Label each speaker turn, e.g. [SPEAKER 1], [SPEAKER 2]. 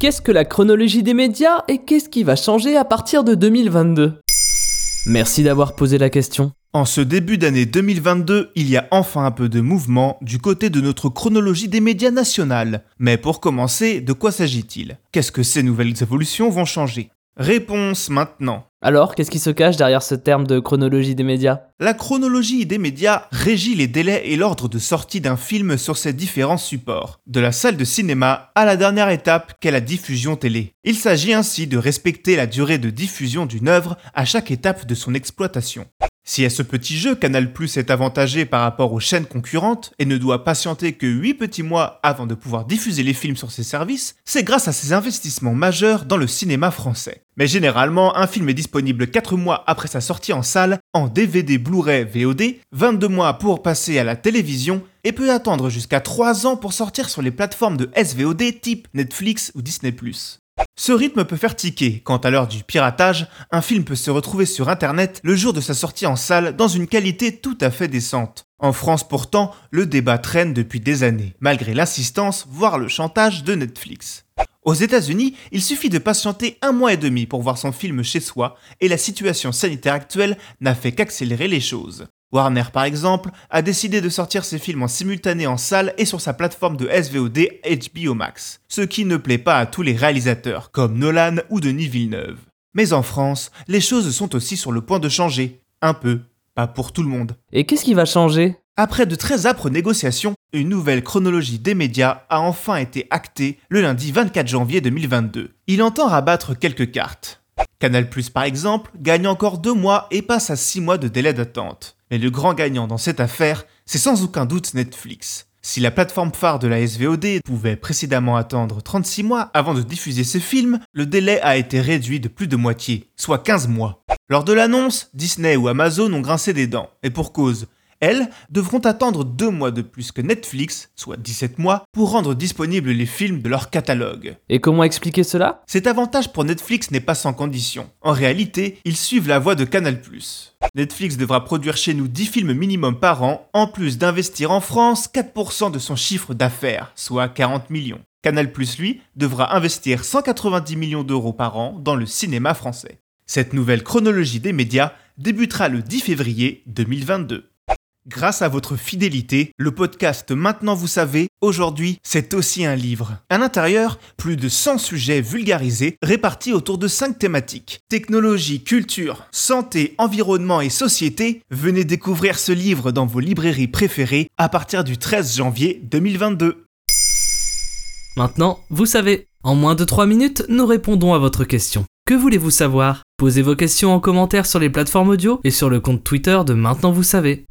[SPEAKER 1] Qu'est-ce que la chronologie des médias et qu'est-ce qui va changer à partir de 2022 Merci d'avoir posé la question.
[SPEAKER 2] En ce début d'année 2022, il y a enfin un peu de mouvement du côté de notre chronologie des médias nationales. Mais pour commencer, de quoi s'agit-il? Qu'est-ce que ces nouvelles évolutions vont changer? Réponse maintenant.
[SPEAKER 1] Alors, qu'est-ce qui se cache derrière ce terme de chronologie des médias?
[SPEAKER 2] La chronologie des médias régit les délais et l'ordre de sortie d'un film sur ses différents supports, de la salle de cinéma à la dernière étape qu'est la diffusion télé. Il s'agit ainsi de respecter la durée de diffusion d'une œuvre à chaque étape de son exploitation. Si à ce petit jeu, Canal Plus est avantagé par rapport aux chaînes concurrentes et ne doit patienter que 8 petits mois avant de pouvoir diffuser les films sur ses services, c'est grâce à ses investissements majeurs dans le cinéma français. Mais généralement, un film est disponible 4 mois après sa sortie en salle, en DVD Blu-ray VOD, 22 mois pour passer à la télévision et peut attendre jusqu'à 3 ans pour sortir sur les plateformes de SVOD type Netflix ou Disney ⁇ ce rythme peut faire tiquer. Quant à l'heure du piratage, un film peut se retrouver sur internet le jour de sa sortie en salle dans une qualité tout à fait décente. En France pourtant, le débat traîne depuis des années, malgré l'insistance, voire le chantage de Netflix. Aux États-Unis, il suffit de patienter un mois et demi pour voir son film chez soi, et la situation sanitaire actuelle n'a fait qu'accélérer les choses. Warner, par exemple, a décidé de sortir ses films en simultané en salle et sur sa plateforme de SVOD HBO Max, ce qui ne plaît pas à tous les réalisateurs, comme Nolan ou Denis Villeneuve. Mais en France, les choses sont aussi sur le point de changer. Un peu, pas pour tout le monde.
[SPEAKER 1] Et qu'est-ce qui va changer?
[SPEAKER 2] Après de très âpres négociations, une nouvelle chronologie des médias a enfin été actée le lundi 24 janvier 2022. Il entend rabattre quelques cartes. Canal Plus par exemple gagne encore deux mois et passe à six mois de délai d'attente. Mais le grand gagnant dans cette affaire, c'est sans aucun doute Netflix. Si la plateforme phare de la SVOD pouvait précédemment attendre 36 mois avant de diffuser ses films, le délai a été réduit de plus de moitié, soit 15 mois. Lors de l'annonce, Disney ou Amazon ont grincé des dents, et pour cause. Elles devront attendre deux mois de plus que Netflix, soit 17 mois, pour rendre disponibles les films de leur catalogue.
[SPEAKER 1] Et comment expliquer cela?
[SPEAKER 2] Cet avantage pour Netflix n'est pas sans condition. En réalité, ils suivent la voie de Canal+. Netflix devra produire chez nous 10 films minimum par an, en plus d'investir en France 4% de son chiffre d'affaires, soit 40 millions. Canal+, lui, devra investir 190 millions d'euros par an dans le cinéma français. Cette nouvelle chronologie des médias débutera le 10 février 2022. Grâce à votre fidélité, le podcast Maintenant vous savez, aujourd'hui, c'est aussi un livre. À l'intérieur, plus de 100 sujets vulgarisés répartis autour de 5 thématiques. Technologie, culture, santé, environnement et société. Venez découvrir ce livre dans vos librairies préférées à partir du 13 janvier 2022.
[SPEAKER 1] Maintenant, vous savez. En moins de 3 minutes, nous répondons à votre question. Que voulez-vous savoir? Posez vos questions en commentaire sur les plateformes audio et sur le compte Twitter de Maintenant vous savez.